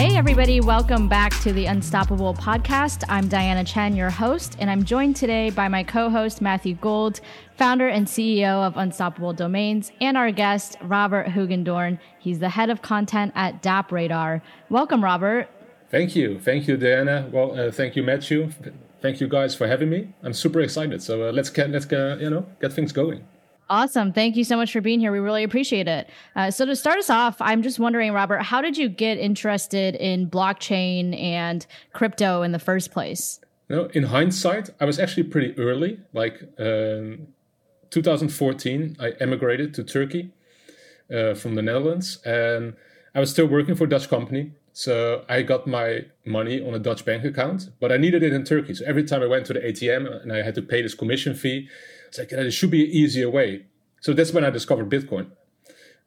Hey, everybody, welcome back to the Unstoppable podcast. I'm Diana Chen, your host, and I'm joined today by my co host, Matthew Gould, founder and CEO of Unstoppable Domains, and our guest, Robert Hoogendoorn. He's the head of content at DappRadar. Welcome, Robert. Thank you. Thank you, Diana. Well, uh, thank you, Matthew. Thank you guys for having me. I'm super excited. So uh, let's get let's get you know get things going. Awesome. Thank you so much for being here. We really appreciate it. Uh, so, to start us off, I'm just wondering, Robert, how did you get interested in blockchain and crypto in the first place? You know, in hindsight, I was actually pretty early. Like um, 2014, I emigrated to Turkey uh, from the Netherlands, and I was still working for a Dutch company. So I got my money on a Dutch bank account, but I needed it in Turkey. So every time I went to the ATM and I had to pay this commission fee, it's like there should be an easier way. So that's when I discovered Bitcoin.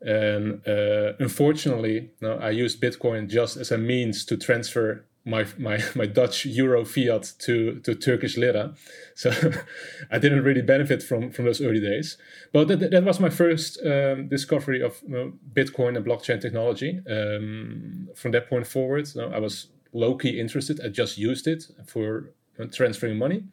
And uh, unfortunately, I used Bitcoin just as a means to transfer my my my Dutch euro fiat to to Turkish lira, so I didn't really benefit from from those early days. But that, that was my first um, discovery of you know, Bitcoin and blockchain technology. Um, from that point forward, you know, I was low key interested. I just used it for transferring money.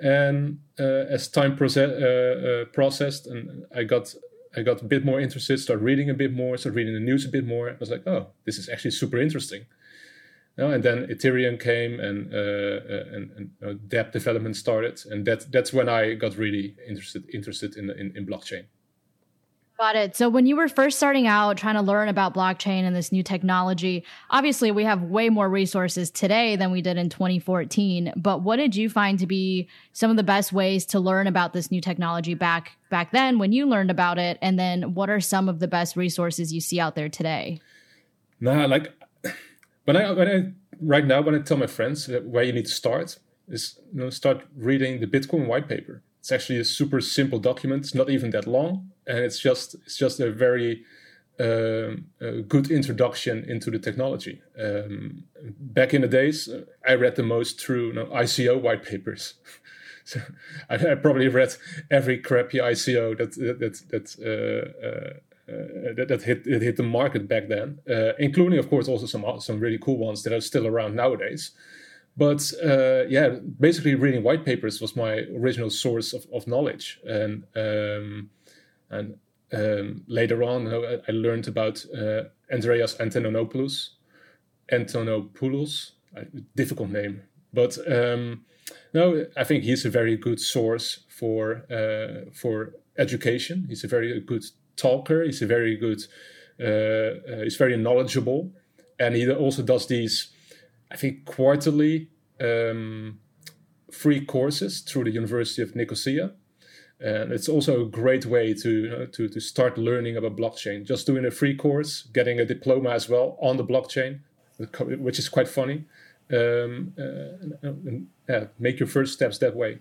And uh, as time proce- uh, uh, processed, and I got I got a bit more interested, started reading a bit more, started reading the news a bit more. I was like, oh, this is actually super interesting. Know, and then Ethereum came and uh, uh, and, and you know, dApp development started, and that that's when I got really interested interested in in, in blockchain. Got it. So when you were first starting out trying to learn about blockchain and this new technology, obviously we have way more resources today than we did in 2014. But what did you find to be some of the best ways to learn about this new technology back back then when you learned about it? And then what are some of the best resources you see out there today? Nah, like when I when I right now when I tell my friends where you need to start is you know start reading the Bitcoin white paper. It's actually a super simple document. It's not even that long and it's just it's just a very um, a good introduction into the technology. Um, back in the days, uh, I read the most through you know, ICO white papers. so I, I, probably read every crappy ICO that that that uh, uh, that, that, hit hit the market back then, uh, including of course also some some really cool ones that are still around nowadays. But uh, yeah, basically reading white papers was my original source of, of knowledge, and um, and um, later on, I learned about uh, Andreas Antonopoulos. Antonopoulos, difficult name, but um, no, I think he's a very good source for uh, for education. He's a very good talker. He's a very good. Uh, uh, he's very knowledgeable, and he also does these, I think, quarterly um, free courses through the University of Nicosia and it's also a great way to you know, to to start learning about blockchain. Just doing a free course, getting a diploma as well on the blockchain, which is quite funny. Um, uh, and, yeah, make your first steps that way.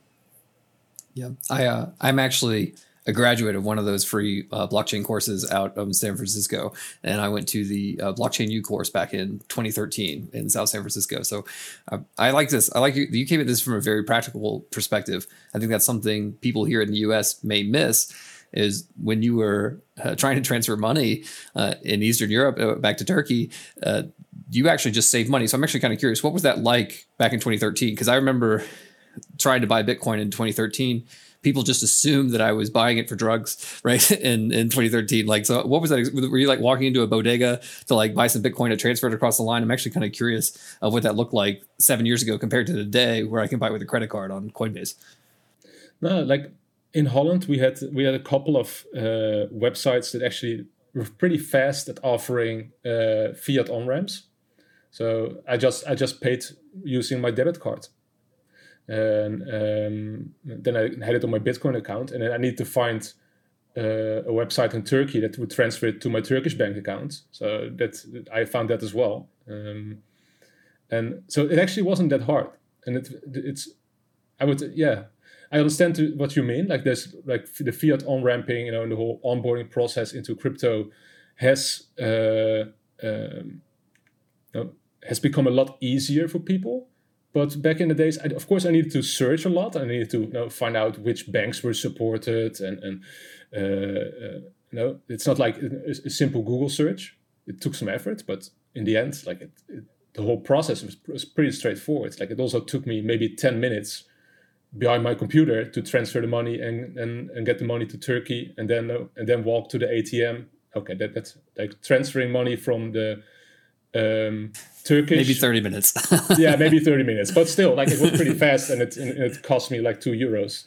Yeah, I uh, I'm actually a graduate of one of those free uh, blockchain courses out of San Francisco, and I went to the uh, blockchain U course back in 2013 in South San Francisco. So uh, I like this. I like you. You came at this from a very practical perspective. I think that's something people here in the U.S. may miss. Is when you were uh, trying to transfer money uh, in Eastern Europe uh, back to Turkey, you actually just saved money. So I'm actually kind of curious, what was that like back in 2013? Because I remember trying to buy Bitcoin in 2013 people just assumed that I was buying it for drugs, right? In in 2013, like, so what was that? Were you like walking into a bodega to like buy some Bitcoin to transfer it across the line? I'm actually kind of curious of what that looked like seven years ago compared to today, where I can buy with a credit card on Coinbase. No, like in Holland, we had we had a couple of uh, websites that actually were pretty fast at offering uh, fiat on ramps. So I just I just paid using my debit card and um, then I had it on my Bitcoin account, and then I need to find uh, a website in Turkey that would transfer it to my Turkish bank account. So that I found that as well. Um, and so it actually wasn't that hard. And it it's I would yeah I understand what you mean. Like there's like the fiat on ramping, you know, and the whole onboarding process into crypto has uh, um, has become a lot easier for people. But back in the days, I, of course, I needed to search a lot. I needed to you know, find out which banks were supported, and and uh, uh, know, it's not like a, a, simple Google search. It took some effort, but in the end, like it, it, the whole process was, was pretty straightforward. Like it also took me maybe ten minutes behind my computer to transfer the money and, and, and get the money to Turkey, and then uh, and then walk to the ATM. Okay, that, that's like transferring money from the um, Turkish. Maybe 30 minutes. yeah, maybe 30 minutes. But still, like it was pretty fast and it, and it cost me like two euros.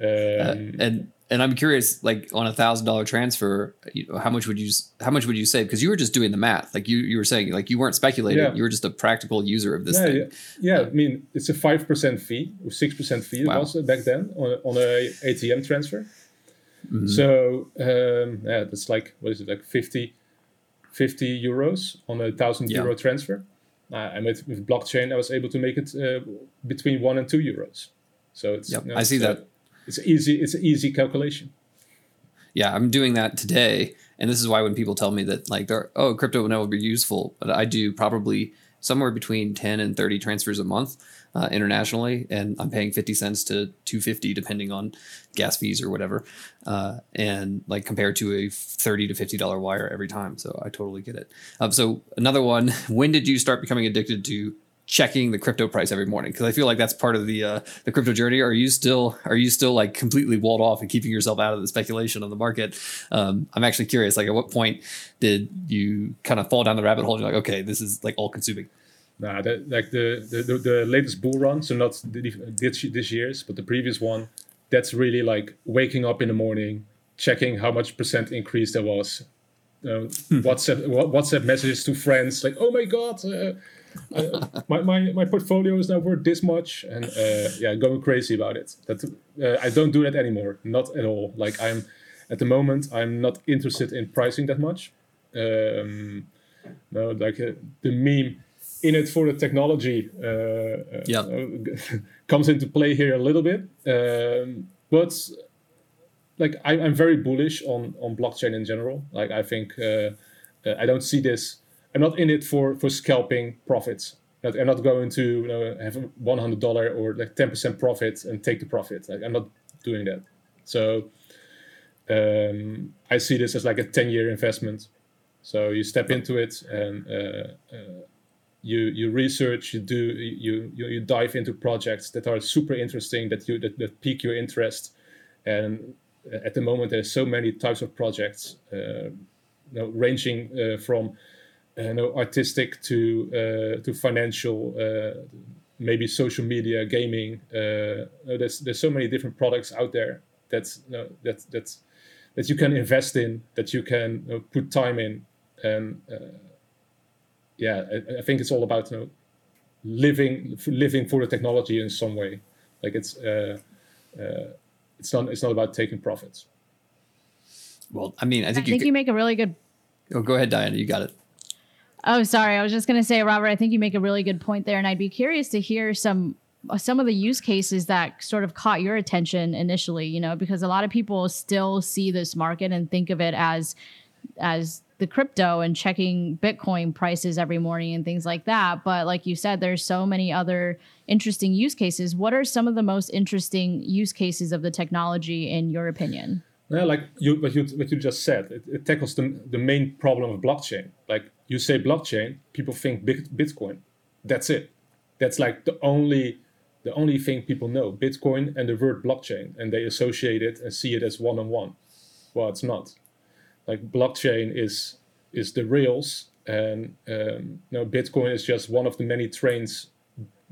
Um, uh, and and I'm curious, like on a thousand dollar transfer, you know, how much would you how much would you save? Because you were just doing the math, like you you were saying, like you weren't speculating, yeah. you were just a practical user of this yeah, thing. Yeah, yeah. Uh, I mean, it's a five percent fee or six percent fee wow. was back then on on a ATM transfer. Mm-hmm. So um, yeah, that's like what is it like 50, 50 euros on a thousand euro transfer. Uh, and with, with blockchain, I was able to make it uh, between one and two euros. So it's yep, you know, I see that it's easy. It's an easy calculation. Yeah, I'm doing that today, and this is why when people tell me that like they're oh crypto will never be useful, but I do probably somewhere between 10 and 30 transfers a month uh, internationally and i'm paying 50 cents to 250 depending on gas fees or whatever uh, and like compared to a 30 to 50 dollar wire every time so i totally get it um, so another one when did you start becoming addicted to checking the crypto price every morning because I feel like that's part of the uh, the crypto journey. Are you still are you still like completely walled off and keeping yourself out of the speculation on the market? Um, I'm actually curious. Like, at what point did you kind of fall down the rabbit hole? You're like, okay, this is like all consuming. Nah, the, like the, the the latest bull run, so not this this year's, but the previous one. That's really like waking up in the morning, checking how much percent increase there was. Uh, WhatsApp WhatsApp messages to friends like, "Oh my god, uh, my, my my portfolio is now worth this much, and uh, yeah, going crazy about it. That uh, I don't do that anymore, not at all. Like I'm at the moment, I'm not interested in pricing that much. Um, no, like uh, the meme in it for the technology uh, uh, yeah. comes into play here a little bit, um, but like I, am very bullish on on blockchain in general. Like I think uh, I don't see this I'm not in it for for scalping profits. I'm not going to you know, have hundred dollar or like ten percent profit and take the profit. Like, I'm not doing that. So um, I see this as like a ten year investment. So you step into it and uh, uh, you you research, you do you, you you dive into projects that are super interesting that you that, that pique your interest. And at the moment, there's so many types of projects, uh, you know, ranging uh, from uh, no artistic to uh, to financial, uh, maybe social media, gaming. there's there's so many different products out there that's that that's that you can invest in, that you can you know, put time in, and yeah, I, I, think it's all about you know, living living for the technology in some way. Like it's uh, uh, it's not it's not about taking profits. Well, I mean, I think, I think you, you make a really good. Oh, go ahead, Diana. You got it. Oh, sorry. I was just going to say, Robert, I think you make a really good point there. And I'd be curious to hear some some of the use cases that sort of caught your attention initially, you know, because a lot of people still see this market and think of it as as the crypto and checking Bitcoin prices every morning and things like that. But like you said, there's so many other interesting use cases. What are some of the most interesting use cases of the technology in your opinion? Yeah, like you, what you what you just said, it, it tackles the, the main problem of blockchain. Like you say blockchain, people think Bitcoin. That's it. That's like the only the only thing people know. Bitcoin and the word blockchain, and they associate it and see it as one on one. Well, it's not. Like blockchain is is the rails, and um, you know, Bitcoin is just one of the many trains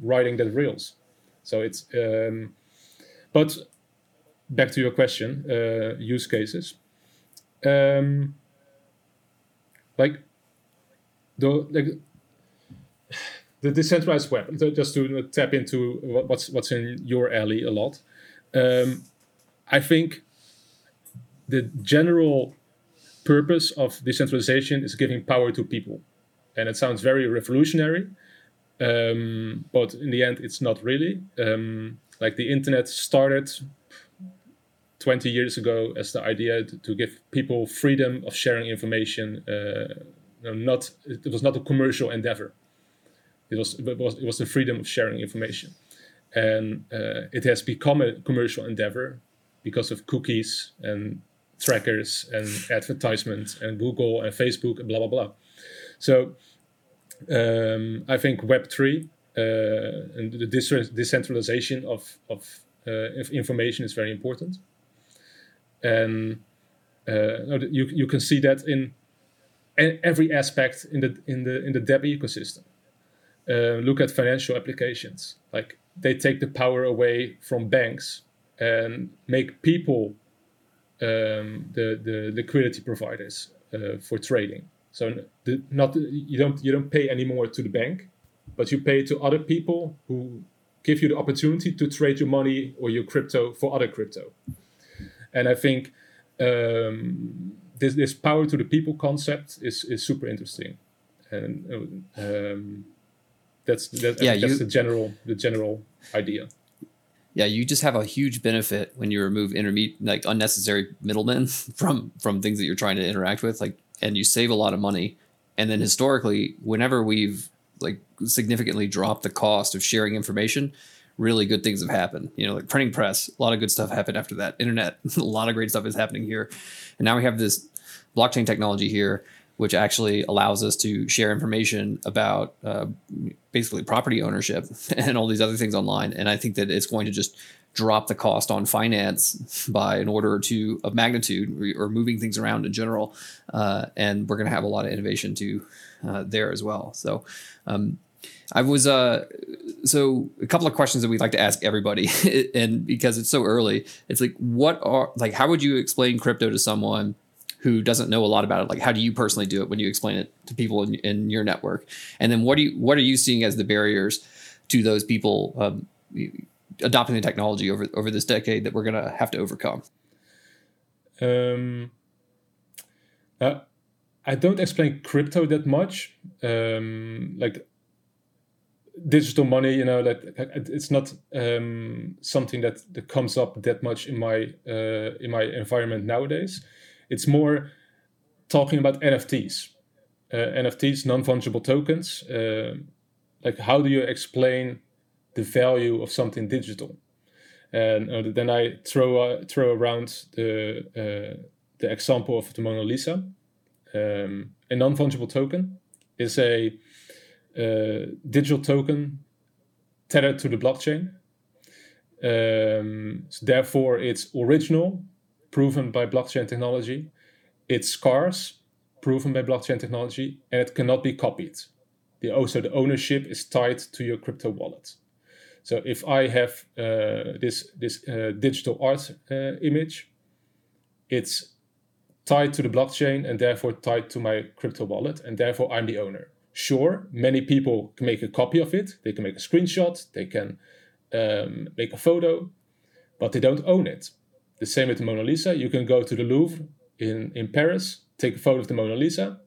riding that rails. So it's um, but back to your question, uh, use cases. Um, like the like the decentralized web. Just to tap into what's what's in your alley a lot. Um, I think the general purpose of decentralization is giving power to people, and it sounds very revolutionary. um, but in the end, it's not really. Um, like the internet started 20 years ago as the idea to, give people freedom of sharing information. Uh, not it was not a commercial endeavor. It was it was it was the freedom of sharing information, and uh, it has become a commercial endeavor because of cookies and trackers and advertisements and Google and Facebook and blah blah blah. So um, I think Web three uh, and the decentralization of of uh, information is very important, and uh, you you can see that in every aspect in the in the in the DEB ecosystem. Uh, look at financial applications. Like they take the power away from banks and make people um, the the liquidity providers uh, for trading. So the, not you don't you don't pay anymore to the bank, but you pay to other people who give you the opportunity to trade your money or your crypto for other crypto. And I think um, this this power to the people concept is is super interesting, and um, that's that, yeah, that's you, the general the general idea. Yeah, you just have a huge benefit when you remove intermediate like unnecessary middlemen from from things that you're trying to interact with, like, and you save a lot of money. And then historically, whenever we've like significantly dropped the cost of sharing information, really good things have happened. You know, like printing press, a lot of good stuff happened after that. Internet, a lot of great stuff is happening here. And now we have this blockchain technology here, which actually allows us to share information about uh, basically property ownership and all these other things online. And I think that it's going to just drop the cost on finance by an order or two of magnitude or moving things around in general. Uh, and we're going to have a lot of innovation too uh, there as well. So, um, I was uh so a couple of questions that we'd like to ask everybody and because it's so early it's like what are like how would you explain crypto to someone who doesn't know a lot about it like how do you personally do it when you explain it to people in, in your network? And then what do you what are you seeing as the barriers to those people um, adopting the technology over over this decade that we're going to have to overcome? Um uh, i don't explain crypto that much. Um like digital money you know like it's not um, something that, that comes up that much in my uh, in my environment nowadays it's more talking about nfts uh, nfts non-fungible tokens. Uh, like how do you explain the value of something digital? And uh, then i throw uh, throw around the uh, the example of the mona lisa. Um, a non-fungible token is a uh, digital token tethered to the blockchain. Um, so therefore, it's original, proven by blockchain technology. It's scarce, proven by blockchain technology, and it cannot be copied. The, also, the ownership is tied to your crypto wallet. So if I have uh, this this uh, digital art uh, image, it's tied to the blockchain and therefore tied to my crypto wallet, and therefore I'm the owner. Sure, many people can make a copy of it. They can make a screenshot. They can um, make a photo, but they don't own it. The same with the Mona Lisa. You can go to the Louvre in, in Paris, take a photo of the Mona Lisa,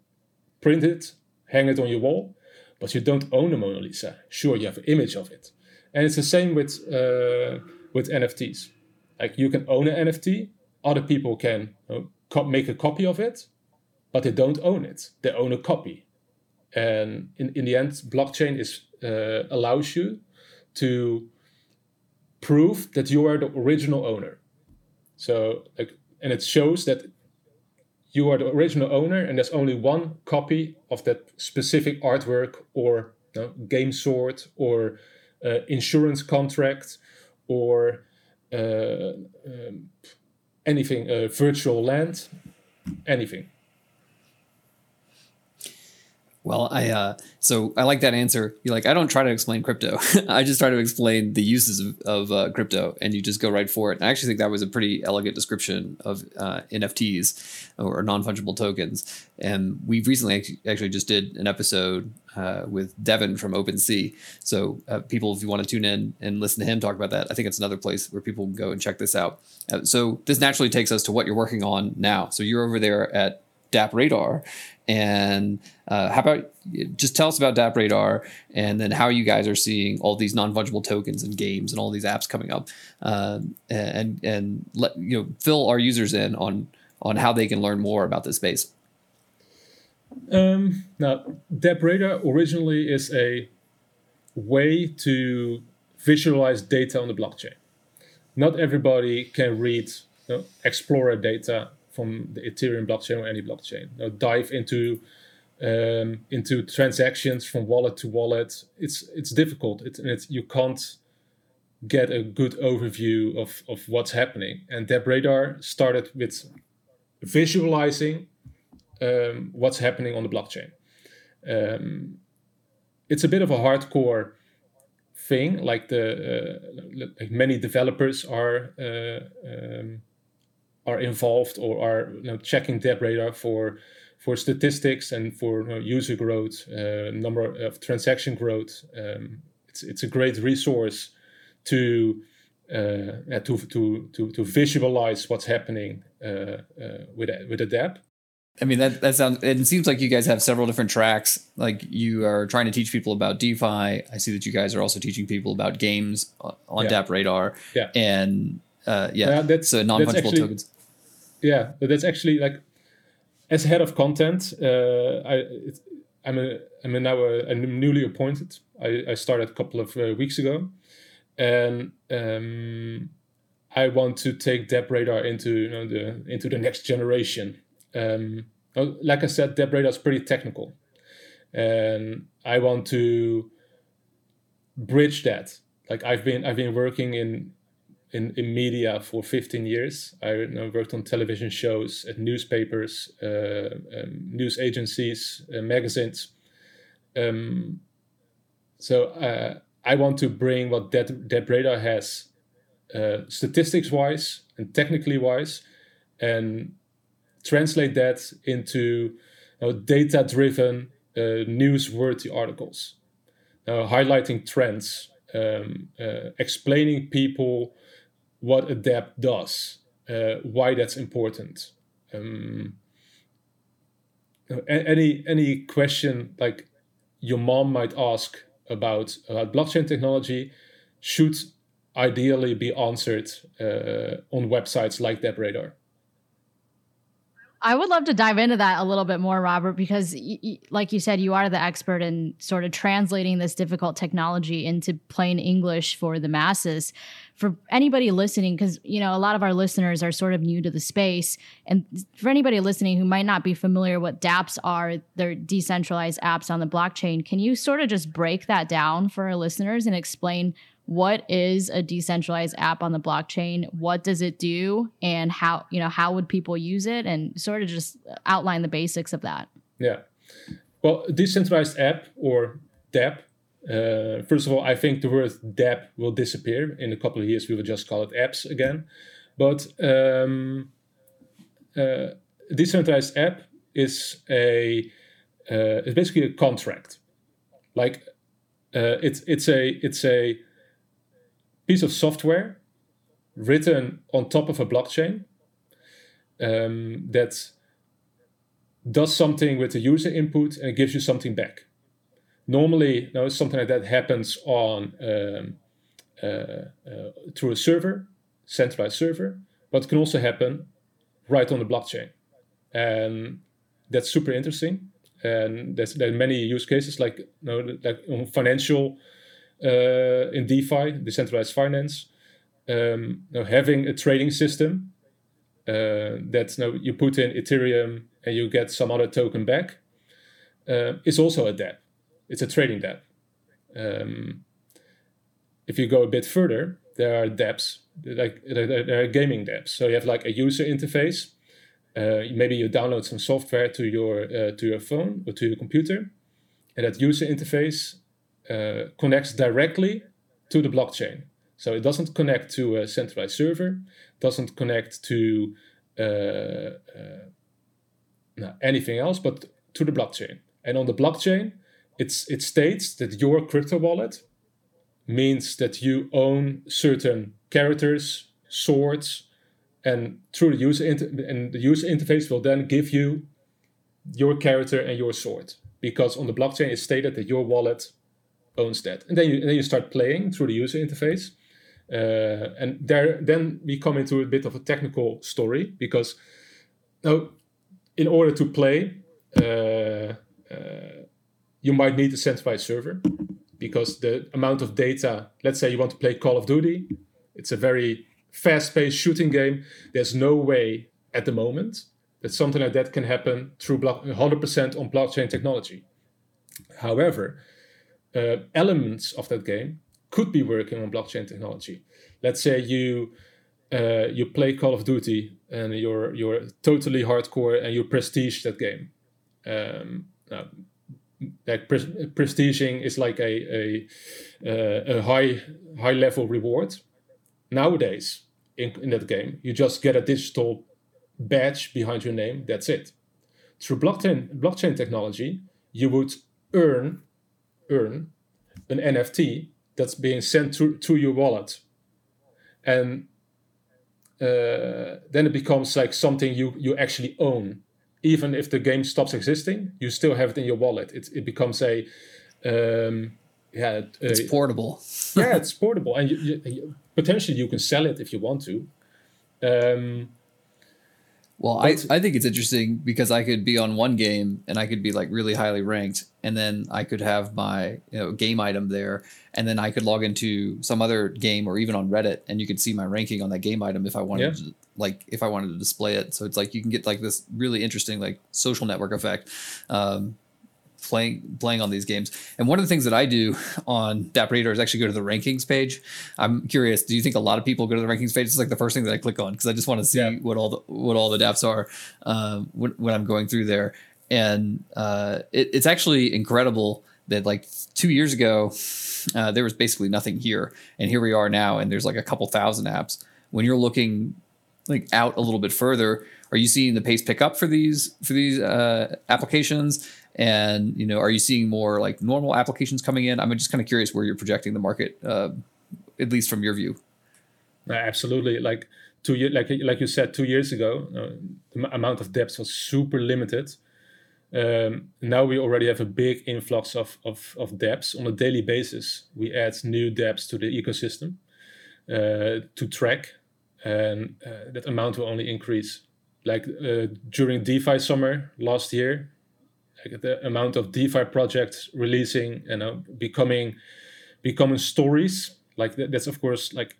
print it, hang it on your wall, but you don't own the Mona Lisa. Sure, you have an image of it. And it's the same with, uh, with NFTs. Like you can own an NFT, other people can uh, co- make a copy of it, but they don't own it. They own a copy and in, in the end blockchain is uh, allows you to prove that you are the original owner so like and it shows that you are the original owner and there's only one copy of that specific artwork or you know, game sword or uh, insurance contract or uh, um, anything uh, virtual land anything well, I uh, so I like that answer. You're like, I don't try to explain crypto. I just try to explain the uses of, of uh, crypto, and you just go right for it. And I actually think that was a pretty elegant description of uh, NFTs or non fungible tokens. And we recently actually just did an episode uh, with Devin from OpenSea. So uh, people, if you want to tune in and listen to him talk about that, I think it's another place where people can go and check this out. Uh, so this naturally takes us to what you're working on now. So you're over there at DappRadar. And uh, how about just tell us about DappRadar and then how you guys are seeing all these non fungible tokens and games and all these apps coming up, uh, and and let you know fill our users in on on how they can learn more about this space. Um, now, DappRadar originally is a way to visualize data on the blockchain. Not everybody can read you know, Explorer data from the Ethereum blockchain or any blockchain. You know, dive into um, into transactions from wallet to wallet. It's it's difficult. It's, it's you can't get a good overview of, of what's happening. And DappRadar started with visualizing um, what's happening on the blockchain. Um, it's a bit of a hardcore thing. Like the uh, like many developers are uh, um, are involved or are you know, checking DappRadar for for statistics and for you know, user growth, uh, number of transaction growth. Um, it's it's a great resource to uh, to, to to to visualize what's happening uh, uh, with a, with a DApp. I mean that that sounds. It seems like you guys have several different tracks. Like you are trying to teach people about DeFi. I see that you guys are also teaching people about games on Yeah. DappRadar. Yeah. and uh, yeah, Yeah, that's- so non fungible that's tokens. Yeah but that's actually like as head of content uh, I, it, I'm, a, I'm a now a, I'm newly appointed. I, I started a couple of uh, weeks ago. And um, I want to take DappRadar into you know the into the next generation. Um, uh, like I said DappRadar is pretty technical. And I want to bridge that. Like I've been I've been working in in, in media for 15 years. I worked on television shows, at newspapers, uh, um, news agencies, uh, magazines. Um, so uh, I want to bring what that, that radar has, uh, statistics wise and technically wise, and translate that into you know, data driven, uh, newsworthy articles, highlighting trends, um, uh, explaining people what a DApp does, uh, why that's important. Um, any any question like your mom might ask about about blockchain technology should ideally be answered uh, on websites like DappRadar. I would love to dive into that a little bit more, Robert, because, y- y- like you said, you are the expert in sort of translating this difficult technology into plain English for the masses. For anybody listening, because you know a lot of our listeners are sort of new to the space, and for anybody listening who might not be familiar what DApps are, they're decentralized apps on the blockchain. Can you sort of just break that down for our listeners and explain what is a decentralized app on the blockchain what does it do and how you know how would people use it and sort of just outline the basics of that Yeah. Well, decentralized app or DApp. Uh, first of all, I think the word DApp will disappear in a couple of years. We will just call it apps again. But um, uh, decentralized app is a uh, it's basically a contract. Like uh, it's it's a it's a piece of software written on top of a blockchain um, that does something with the user input and it gives you something back. Normally, you know, something like that happens on um, uh, uh, through a server, centralized server, but can also happen right on the blockchain, and that's super interesting. And there's there are many use cases like you know, like financial uh, in DeFi, decentralized finance, um, you know, having a trading system uh, that you, know, you put in Ethereum and you get some other token back uh, is also a DApp. It's a trading DApp. Um, if you go a bit further, there are dApps, like there are gaming dApps. So you have like a user interface. Uh, maybe you download some software to your uh, to your phone or to your computer, and that user interface uh, connects directly to the blockchain. So it doesn't connect to a centralized server, doesn't connect to uh, uh, anything else, but to the blockchain. And on the blockchain, it's it states that your crypto wallet means that you own certain characters, swords, and through the user inter- and the user interface will then give you your character and your sword because on the blockchain it's stated that your wallet owns that. And then you, and then you start playing through the user interface. Uh, and there, then we come into a bit of a technical story because now, in order to play, uh, uh, you might need a centralized server because the amount of data. Let's say you want to play Call of Duty, it's a very fast-paced shooting game. There's no way at the moment that something like that can happen through block, 100% on blockchain technology. However, uh, elements of that game could be working on blockchain technology. Let's say you uh, you play Call of Duty and you're you're totally hardcore and you prestige that game. Um, uh, pre- prestiging is like a a, uh, a high high level reward. Nowadays, in, in that game, you just get a digital badge behind your name. That's it. Through blockchain blockchain technology, you would earn earn an NFT that's being sent to, to your wallet. And uh, then it becomes like something you, you actually own. Even if the game stops existing, you still have it in your wallet. It, it becomes a um, yeah, it's portable. yeah, it's portable, and you, you, potentially you can sell it if you want to. Um, well, I, I think it's interesting because I could be on one game and I could be like really highly ranked, and then I could have my you know, game item there, and then I could log into some other game or even on Reddit, and you could see my ranking on that game item if I wanted yeah. to, like if I wanted to display it. So it's like you can get like this really interesting like social network effect. Um, playing playing on these games. And one of the things that I do on DappRadar is actually go to the rankings page. I'm curious, do you think a lot of people go to the rankings page? It's like the first thing that I click on because I just want to see yeah. what all the what all the DApps are um, when, when, I'm going through there. And uh, it, it's actually incredible that like two years ago uh, there was basically nothing here, and here we are now, and there's like a couple thousand apps. When you're looking like out a little bit further, are you seeing the pace pick up for these for these uh, applications? And you know, are you seeing more like normal applications coming in? I'm just kind of curious where you're projecting the market, uh, at least from your view. absolutely, like two years, like like you said, two years ago, uh, the amount of dApps was super limited. Um, now we already have a big influx of, of, of dApps on a daily basis. We add new dApps to the ecosystem uh, to track, and uh, that amount will only increase. Like uh, during DeFi summer last year, like the amount of DeFi projects releasing and uh, becoming becoming stories. Like that's of course like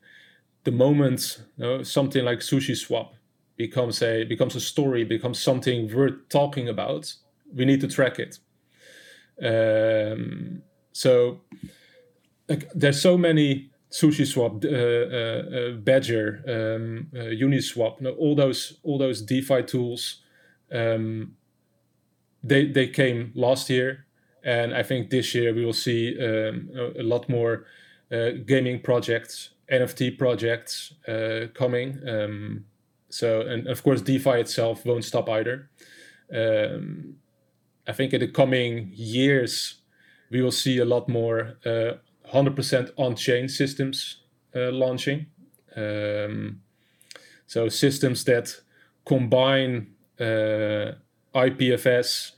the moment you know, something like SushiSwap becomes a becomes a story, becomes something worth talking about. We need to track it. Um, so like, there's so many SushiSwap, uh, uh, uh, Badger, um, uh, Uniswap, you know, all those all those DeFi tools. Um, they they came last year, and I think this year we will see um, a, a, lot more uh, gaming projects, NFT projects uh, coming. Um, so, and of course, DeFi itself won't stop either. Um, I think in the coming years we will see a lot more uh, 100% on-chain systems uh, launching. Um, so systems that combine uh, IPFS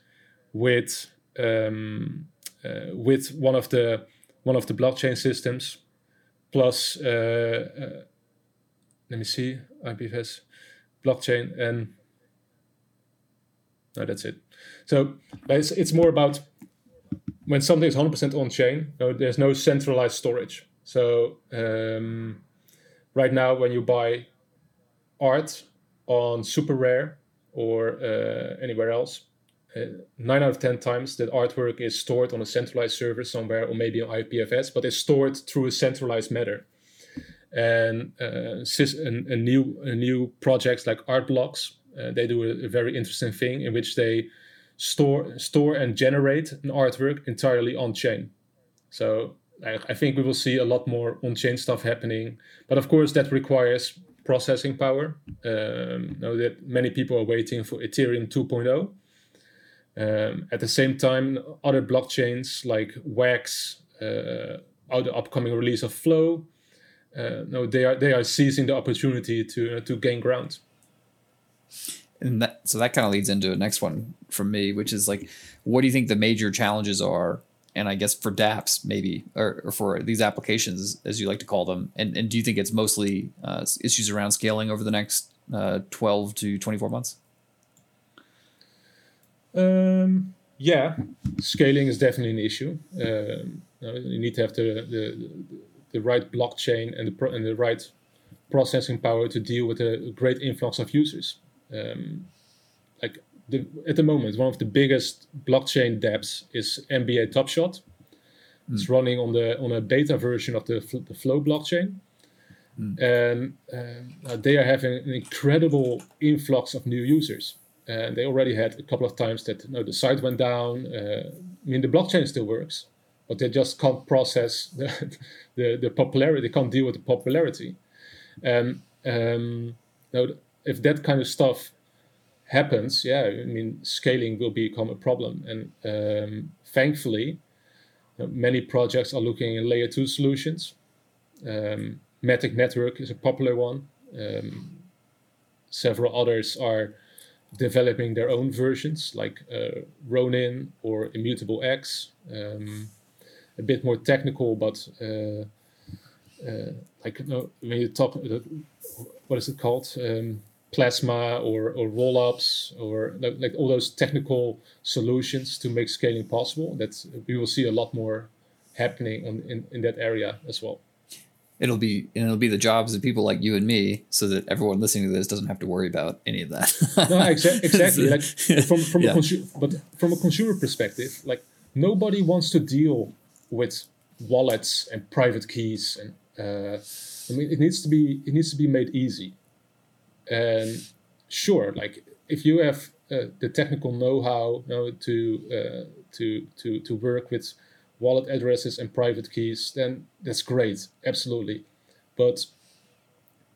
with um, uh, with one of the one of the blockchain systems, plus uh, uh, let me see IPFS blockchain and no, that's it. So it's it's more about when something is 100% on chain. No, there's no centralized storage. So um, right now, when you buy art on SuperRare, or uh, anywhere else. Uh, nine out of 10 times that artwork is stored on a centralized server somewhere or maybe on IPFS, but it's stored through a centralized matter. And uh, a, a, new new projects like Artblocks, uh, they do a, a, very interesting thing in which they store store and generate an artwork entirely on chain. So I, I think we will see a lot more on chain stuff happening, but of course that requires processing power. Um, know that many people are waiting for Ethereum 2.0. Um, at the same time, other blockchains like Wax, uh, the upcoming release of Flow, uh, no, they are they are seizing the opportunity to uh, to gain ground. and that, so that kind of leads into the next one from me, which is like, what do you think the major challenges are? And I guess for DApps maybe, or, or for these applications, as you like to call them, and, and do you think it's mostly uh, issues around scaling over the next uh, 12 to 24 months? Um, yeah, scaling is definitely an issue. Um, you need to have the, the, the right blockchain and the, pro- and the right processing power to deal with a great influx of users. Um, like the, at the moment, one of the biggest blockchain dApps is NBA Top Shot. Mm. It's running on the on a beta version of the, the Flow blockchain, mm. and um, they are having an incredible influx of new users. And they already had a couple of times that you know, the site went down. Uh, I mean, the blockchain still works, but they just can't process the, the, the popularity. They can't deal with the popularity. And um, now, if that kind of stuff happens, yeah, I mean, scaling will become a problem. And um, thankfully, many projects are looking at layer two solutions. Um, Matic Network is a popular one. Um, several others are developing their own versions, like uh, Ronin or Immutable X. Um, a bit more technical, but uh, uh, like when you talk, uh, what is it called? Um, plasma or, or roll-ups or like, like, all those technical solutions to make scaling possible that we will see a lot more happening on, in, in that area as well it'll be and it'll be the jobs of people like you and me so that everyone listening to this doesn't have to worry about any of that no exa- exactly like from from yeah. a consumer but from a consumer perspective like nobody wants to deal with wallets and private keys and uh, I mean, it needs to be it needs to be made easy. And sure, like if you have uh, the technical know-how you know, to uh, to to to work with wallet addresses and private keys, then that's great, absolutely. But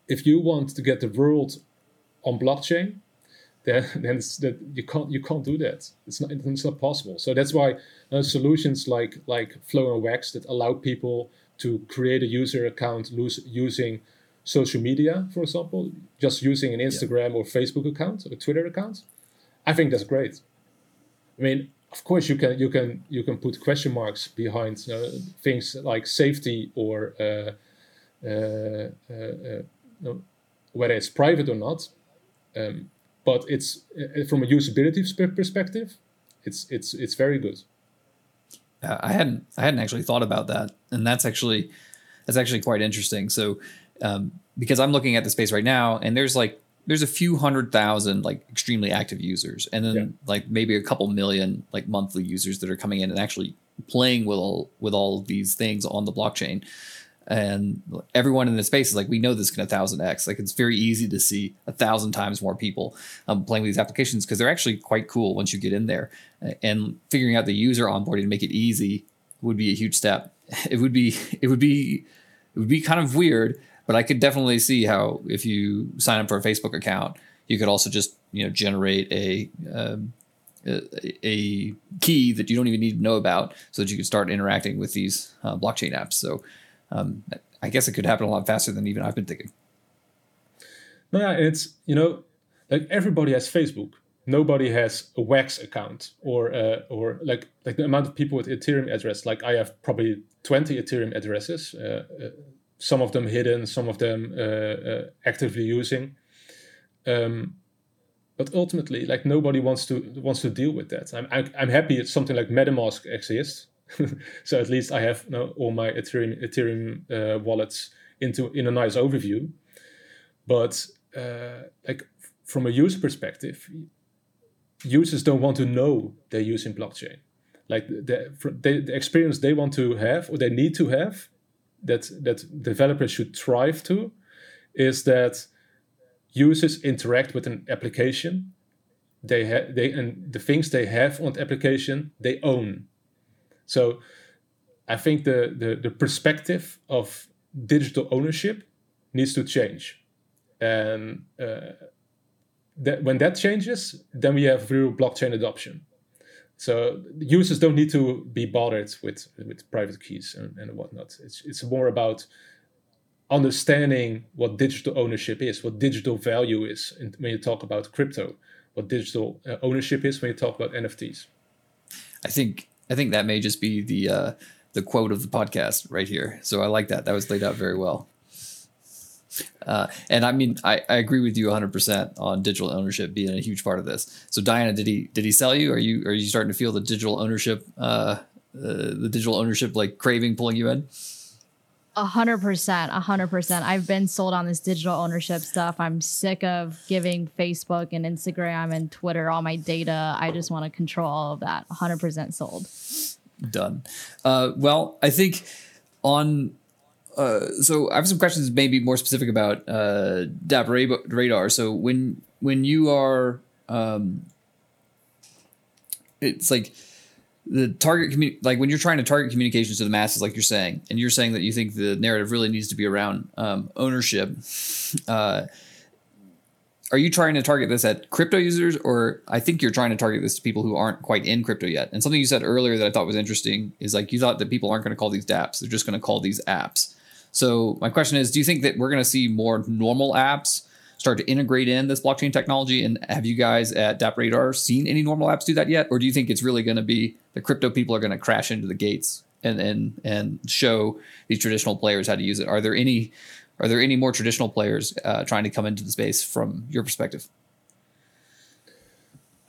if you want to get the world on blockchain, then then that you can't you can't do that. It's not it's not possible. So that's why uh, solutions like like Flow and Wax that allow people to create a user account using social media, for example, just using an Instagram yeah. or Facebook account or a Twitter account, I think that's great. I mean, of course, you can you can you can put question marks behind uh, things like safety or uh, uh, uh, uh whether it's private or not. Um, but it's uh, from a usability perspective, it's it's it's very good. I hadn't I hadn't actually thought about that, and that's actually that's actually quite interesting. So um, because I'm looking at the space right now, and there's like there's a few hundred thousand like extremely active users, and then yeah. like maybe a couple million like monthly users that are coming in and actually playing with all with all these things on the blockchain. And everyone in the space is like we know this can a thousand x. Like it's very easy to see a thousand times more people um, playing with these applications because they're actually quite cool once you get in there. And figuring out the user onboarding to make it easy would be a huge step. It would be it would be it would be kind of weird but i could definitely see how if you sign up for a facebook account you could also just you know generate a um, a key that you don't even need to know about so that you can start interacting with these uh, blockchain apps so um, I guess it could happen a lot faster than even I've been thinking. No, yeah, it's you know, like everybody has Facebook. Nobody has a Wax account or uh, or like like the amount of people with Ethereum address. Like I have probably twenty Ethereum addresses. Uh, uh, some of them hidden, some of them uh, uh, actively using. Um, but ultimately, like nobody wants to wants to deal with that. I'm I'm, I'm happy it's something like MetaMask exists so at least I have you know, all my Ethereum Ethereum uh, wallets into in a nice overview. But like from a user perspective, users don't want to know they're using blockchain. Like the, the, the experience they want to have or they need to have that that developers should strive to is that users interact with an application they have they and the things they have on the application they own so I think the, the, the perspective of digital ownership needs to change. And uh, that, when that changes, then we have real blockchain adoption. So users don't need to be bothered with, with private keys and, and whatnot. It's, it's more about understanding what digital ownership is, what digital value is when you talk about crypto. what digital uh, ownership is when you talk about NFTs. I think I think that may just be the uh, the quote of the podcast right here. So I like that. That was laid out very well. Uh, and I mean, I, I agree with you 100% on digital ownership being a huge part of this. So Diana, did he did he sell you? Are you are you starting to feel the digital ownership uh, uh, the digital ownership like craving pulling you in? A hundred percent, a hundred percent. I've been sold on this digital ownership stuff. I'm sick of giving Facebook and Instagram and Twitter all my data. I just want to control all of that. A hundred percent sold. Done. Uh, well, I think on uh, so I have some questions, maybe more specific about uh, DappRadar. So when when you are, um, it's like the target community, like when you're trying to target communications to the masses, like you're saying, and you're saying that you think the narrative really needs to be around um, ownership. Uh, are you trying to target this at crypto users, or I think you're trying to target this to people who aren't quite in crypto yet? And something you said earlier that I thought was interesting is like you thought that people aren't going to call these DApps; they're just going to call these apps. So my question is, do you think that we're going to see more normal apps start to integrate in this blockchain technology? And have you guys at DappRadar seen any normal apps do that yet? Or do you think it's really going to be the crypto people are going to crash into the gates and, and, and show these traditional players how to use it? Are there any, are there any more traditional players uh, trying to come into the space from your perspective?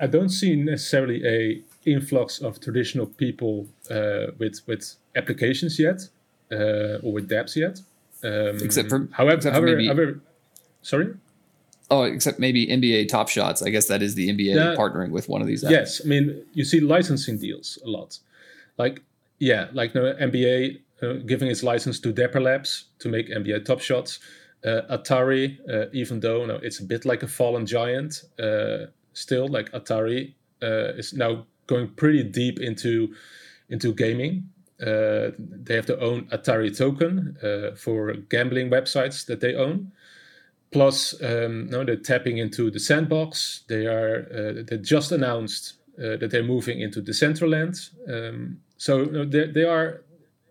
I don't see necessarily a influx of traditional people uh, with with applications yet uh, or with dApps yet. Um, except for however, except however, for maybe, however, sorry. Oh, except maybe NBA Top Shots. I guess that is the NBA yeah, partnering with one of these. Apps. Yes, I mean you see licensing deals a lot, like yeah, like no NBA uh, giving its license to Dapper Labs to make NBA Top Shots. Uh, Atari, uh, even though no, it's a bit like a fallen giant, uh, still like Atari uh, is now going pretty deep into into gaming uh, they have their own Atari token uh, for gambling websites that they own. Plus, um, they're tapping into the sandbox. They are uh, they just announced uh, that they're moving into the Decentraland. Um, so you know, they, they are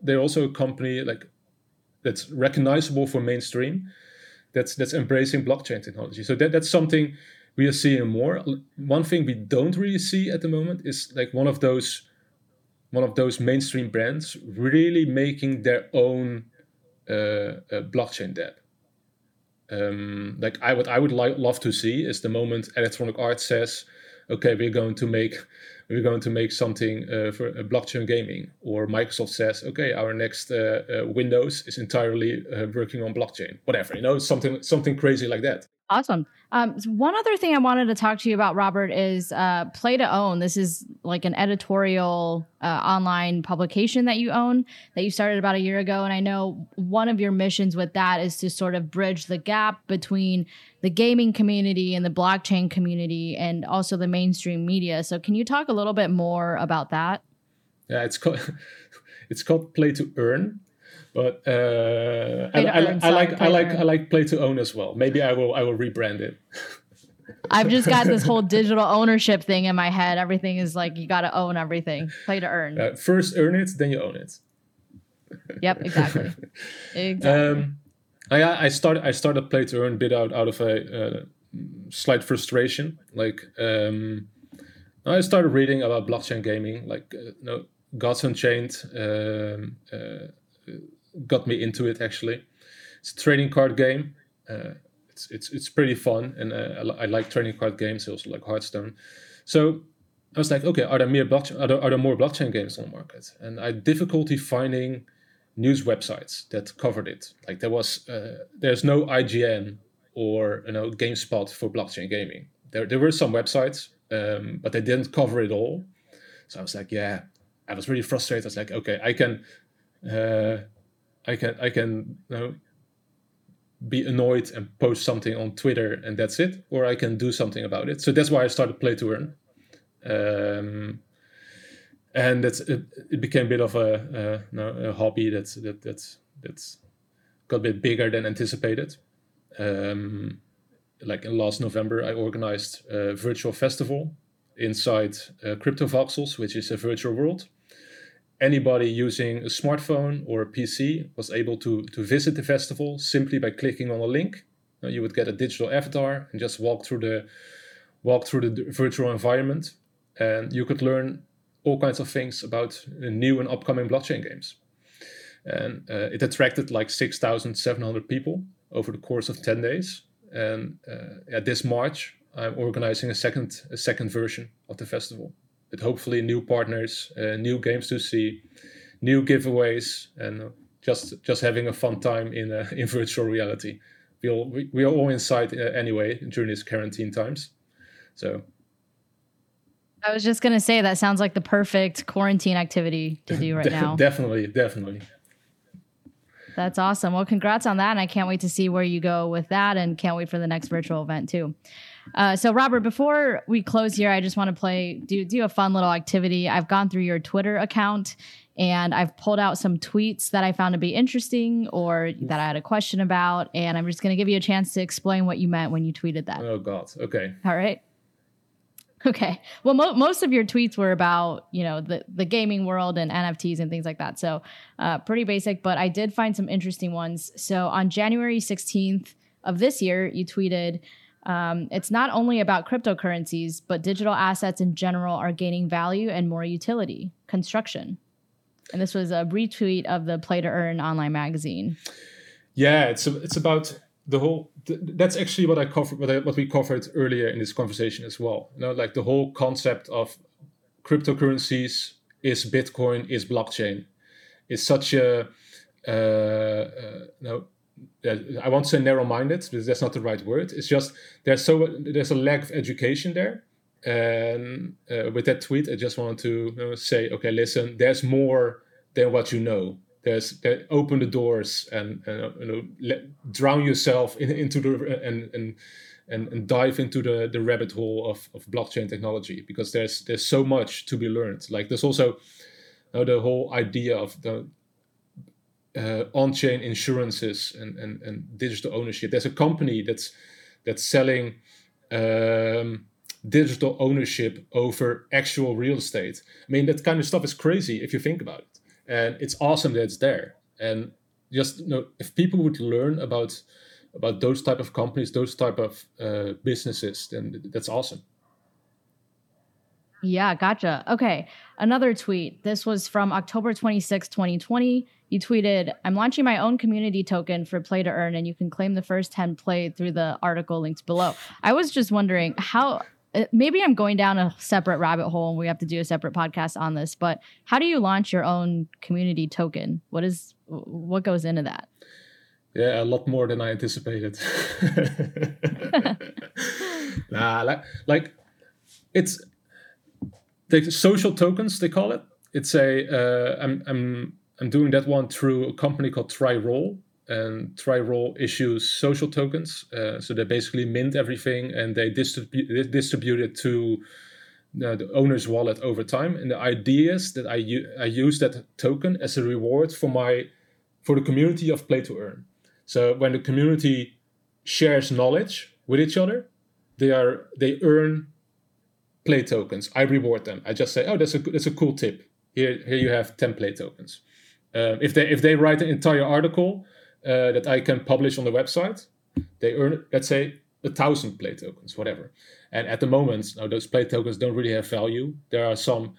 they're also a company like that's recognizable for mainstream. That's that's embracing blockchain technology. So that, that's something we are seeing more. One thing we don't really see at the moment is like one of those one of those mainstream brands really making their own uh, uh, blockchain dApp. Um, like I what I would like love to see is the moment Electronic Arts says, "Okay, we're going to make we're going to make something uh, for uh, blockchain gaming," or Microsoft says, "Okay, our next uh, uh, Windows is entirely working on blockchain." Whatever, you know, something something crazy like that. Awesome. Um, so one other thing I wanted to talk to you about, Robert, is uh, Play to Own. This is like an editorial uh, online publication that you own that you started about a year ago. And I know one of your missions with that is to sort of bridge the gap between the gaming community and the blockchain community and also the mainstream media. So, can you talk a little bit more about that? Yeah, it's called it's called Play to Earn but uh, I, I, I, like I like I like play to own as well. Maybe I will I will rebrand it. I've just got this whole digital ownership thing in my head. Everything is like you got to own everything. Play to earn. Uh, first earn it, then you own it. yep, exactly. exactly. Um, I I started I started play to earn a bit out out of a uh, slight frustration. Like um, I started reading about blockchain gaming, like uh, no Gods Unchained. Um, uh, got me into it actually. It's a trading card game. Uh, it's it's it's pretty fun, and uh, I, like trading card games. I also like Hearthstone. So I was like, okay, are there more blockchain? Are there, are there more blockchain games on the market? And I had difficulty finding news websites that covered it. Like there was uh, there's no IGN or you know GameSpot for blockchain gaming. There there were some websites, um, but they didn't cover it all. So I was like, yeah, I was really frustrated. I was like, okay, I can uh, I can I can you know, be annoyed and post something on Twitter and that's it, or I can do something about it. So that's why I started Play to Earn, um, and that's it, it, became a bit of a, a hobby that's that that's that's got a bit bigger than anticipated. Um, like in last November, I organized a virtual festival inside uh, Cryptovoxels, which is a virtual world anybody using a smartphone or a PC was able to, to visit the festival simply by clicking on a link. Uh, you would get a digital avatar and just walk through the walk through the virtual environment, and you could learn all kinds of things about new and upcoming blockchain games. And uh, it attracted like 6,700 people over the course of 10 days. And uh, this March, I'm organizing a second a second version of the festival with hopefully new partners, uh, new games to see, new giveaways, and just just having a fun time in uh, in virtual reality. We all we, we are all inside uh, anyway during these quarantine times, so. I was just gonna say that sounds like the perfect quarantine activity to do right now. definitely, definitely. That's awesome. Well, congrats on that, and I can't wait to see where you go with that, and can't wait for the next virtual event too. Uh, so, Robert, before we close here, I just want to play do do a fun little activity. I've gone through your Twitter account and I've pulled out some tweets that I found to be interesting or that I had a question about, and I'm just going to give you a chance to explain what you meant when you tweeted that. Oh God. Okay. All right. Okay. Well, mo- most of your tweets were about you know the the gaming world and NFTs and things like that. So uh, pretty basic, but I did find some interesting ones. So on January 16th of this year, you tweeted. Um, it's not only about cryptocurrencies, but digital assets in general are gaining value and more utility. Construction. And this was a retweet of the Play to Earn online magazine. Yeah, it's a, it's about the whole. Th- that's actually what I covered, what, I, what we covered earlier in this conversation as well. You know, like the whole concept of cryptocurrencies is Bitcoin is blockchain. It's such a uh, uh, no, I won't say narrow-minded because that's not the right word. It's just there's so there's a lack of education there, and uh, with that tweet, I just wanted to say, okay, listen, there's more than what you know. There's there, open the doors and, and you know, let, drown yourself in, into the and and and, and dive into the, the rabbit hole of, of blockchain technology because there's there's so much to be learned. Like there's also you know, the whole idea of the uh, on-chain insurances and, and, and digital ownership. There's a company that's that's selling um, digital ownership over actual real estate. I mean, that kind of stuff is crazy if you think about it, and it's awesome that it's there. And just you know, if people would learn about about those type of companies, those type of uh, businesses, then that's awesome. Yeah, gotcha. Okay. Another tweet. This was from October 26, 2020. You tweeted, I'm launching my own community token for play to earn, and you can claim the first 10 played through the article linked below. I was just wondering how uh, maybe I'm going down a separate rabbit hole and we have to do a separate podcast on this, but how do you launch your own community token? What is what goes into that? Yeah, a lot more than I anticipated. nah, like, like it's the social tokens they call it. It's a uh, I'm I'm I'm doing that one through a company called TryRoll, and TryRoll issues social tokens. Uh, so they basically mint everything and they distribute distribute it to uh, the owner's wallet over time. And the idea is that I, u- I use that token as a reward for my for the community of Play to Earn. So when the community shares knowledge with each other, they are they earn play tokens. I reward them. I just say, oh, that's a that's a cool tip. Here here you have ten play tokens. Um, if they if they write an entire article uh, that I can publish on the website, they earn let's say a thousand play tokens, whatever. And at the moment, now those play tokens don't really have value. There are some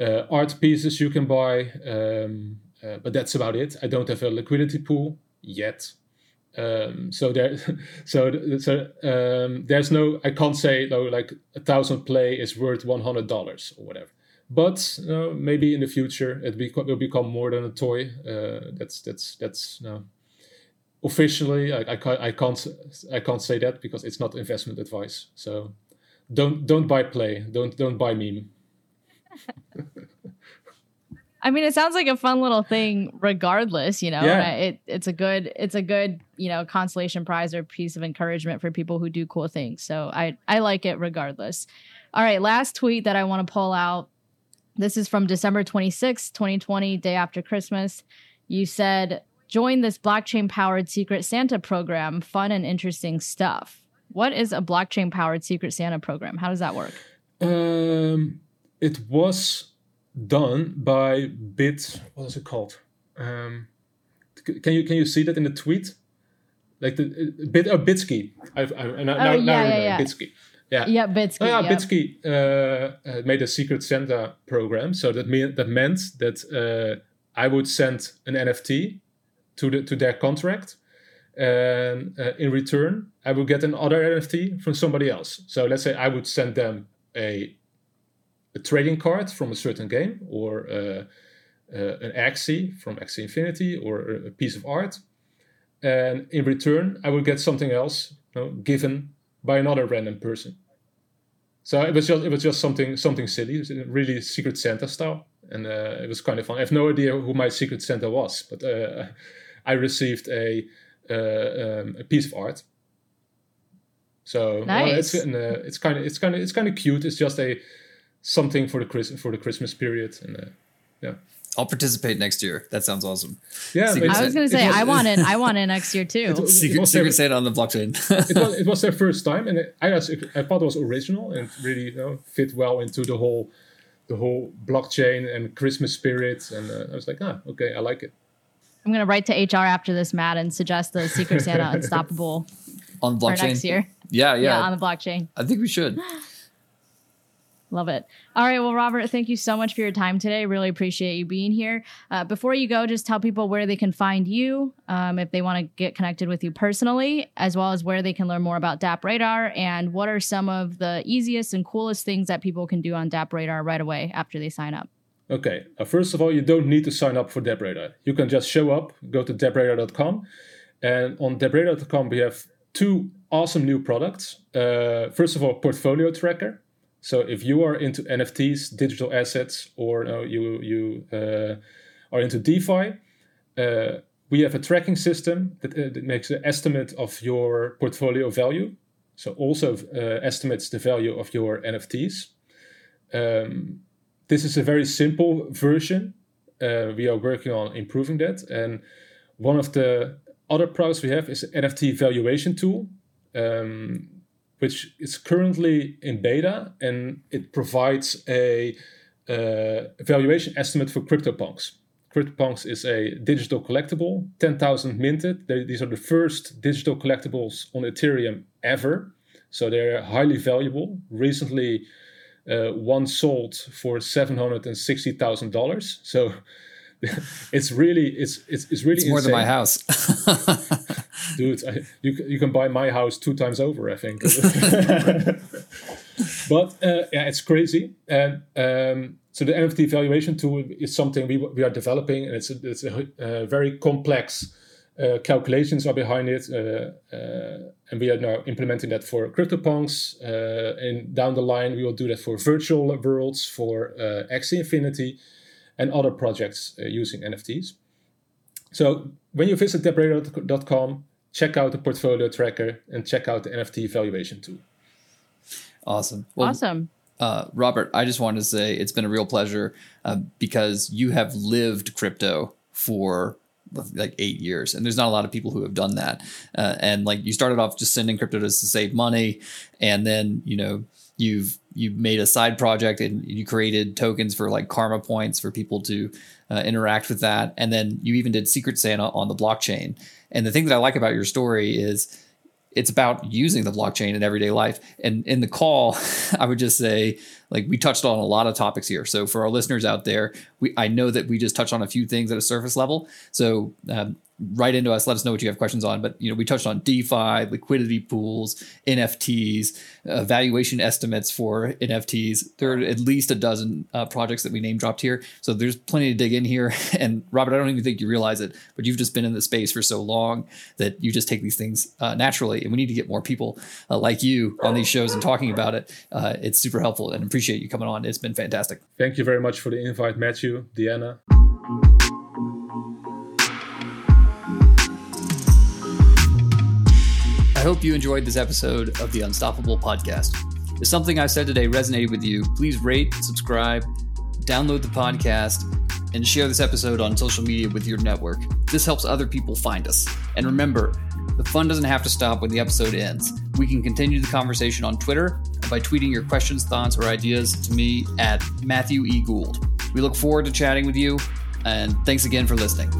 uh, art pieces you can buy, um, uh, but that's about it. I don't have a liquidity pool yet. Um, so there, so so um, there's no. I can't say though like a thousand play is worth one hundred dollars or whatever. But uh, maybe in the future it be, will become more than a toy. Uh, that's that's that's no. Officially, I, I, can't I can't I can't say that because it's not investment advice. So don't don't buy play. Don't don't buy meme. I mean, it sounds like a fun little thing, regardless. You know, yeah. it it's a good it's a good you know consolation prize or piece of encouragement for people who do cool things. So I I like it regardless. All right, last tweet that I want to pull out this is from December 26, 2020, day after Christmas. You said, join this blockchain powered Secret Santa program. Fun and interesting stuff. What is a blockchain powered Secret Santa program? How does that work? Um, it was done by Bit. What is it called? Um, can you can you see that in the tweet? Like the uh, Bit or oh, Bitski. I, I, now, oh, yeah, now yeah, yeah. Bitski. Yeah. Yeah, Bitski. Oh, yeah, yep. Bitski uh, uh, made a Secret Santa program, so that mean, that meant that uh, I would send an NFT to the to their contract, and uh, in return, I would get another NFT from somebody else. So let's say I would send them a a trading card from a certain game, or uh, uh, an Axie from Axie Infinity, or a piece of art, and in return, I would get something else you know, given by another random person. So it was just it was just something something silly, it was really Secret Santa style, and uh, it was kind of fun. I have no idea who my Secret Santa was, but uh, I received a uh, um, a piece of art. So well, it's Nice. and, uh, it's kind of it's kind of it's kind of cute. It's just a something for the Chris for the Christmas period, and uh, yeah, I'll participate next year. That sounds awesome. yeah. Secret I was gonna say was- I want it. I want it next year too. It- Secret, was secret Santa on the blockchain. it was it was their first time, and it, I was I thought it was original and really you know fit well into the whole the whole blockchain and Christmas spirit, and uh, I was like, ah, okay, I like it. I'm gonna write to HR after this, Matt, and suggest the Secret Santa Unstoppable on for blockchain. next year. Yeah, yeah. Yeah, on the blockchain. I think we should. Love it. All right. Well, Robert, thank you so much for your time today. Really appreciate you being here. Uh, before you go, just tell people where they can find you um, if they want to get connected with you personally, as well as where they can learn more about DappRadar and what are some of the easiest and coolest things that people can do on DappRadar right away after they sign up. Okay, uh, first of all, you don't need to sign up for DappRadar. You can just show up, go to dappradar.com, and on dappradar.com we have two awesome new products. Uh, first of all, portfolio tracker. So if you are into NFTs, digital assets, or uh, you you uh, are into DeFi, uh, we have a tracking system that, uh, that makes an estimate of your portfolio value. So also uh, estimates the value of your NFTs. Um, this is a very simple version. Uh, we are working on improving that. And one of the other products we have is an NFT valuation tool, um, which is currently in beta, and it provides a uh, valuation estimate for CryptoPunks. CryptoPunks is a digital collectible, 10,000 minted. They, these are the first digital collectibles on Ethereum ever. So they're highly valuable. Recently, uh, one sold for seven hundred and sixty thousand dollars. So it's really it's it's, it's really It's more than my house. dude. I, you you can buy my house two times over, I think. but uh, yeah, it's crazy. And um, so the NFT valuation tool is something we we are developing, and it's a, it's a uh, very complex. Uh, calculations are behind it, uh, uh, and we are now implementing that for CryptoPunks. Uh, and down the line, we will do that for virtual worlds, for uh, Axie Infinity, and other projects uh, using NFTs. So when you visit dappradar.com, check out the portfolio tracker and check out the NFT valuation tool. awesome. Well, awesome. uh, Robert, I just wanted to say it's been a real pleasure uh, because you have lived crypto for like eight years, and there's not a lot of people who have done that. Uh, and like you started off just sending crypto to save money, and then you know you've you made a side project and you created tokens for like karma points for people to uh, interact with that, and then you even did Secret Santa on the blockchain. And the thing that I like about your story is it's about using the blockchain in everyday life. And in the call, I would just say, like, we touched on a lot of topics here. So for our listeners out there, we I know that we just touched on a few things at a surface level. So um, write into us, let us know what you have questions on. But you know, we touched on DeFi, liquidity pools, NFTs, uh, valuation estimates for NFTs. There are at least a dozen uh, projects that we name dropped here. So there's plenty to dig in here. And Robert, I don't even think you realize it, but you've just been in the space for so long that you just take these things uh, naturally. And we need to get more people uh, like you on these shows and talking about it. Uh, it's super helpful and appreciate you coming on. It's been fantastic. Thank you very much for the invite, Matthew, Deanna. I hope you enjoyed this episode of the Unstoppable podcast. If something I've said today resonated with you, please rate, subscribe, download the podcast, and share this episode on social media with your network. This helps other people find us. And remember, the fun doesn't have to stop when the episode ends. We can continue the conversation on Twitter by tweeting your questions, thoughts, or ideas to me at Matthew E. Gould. We look forward to chatting with you, and thanks again for listening.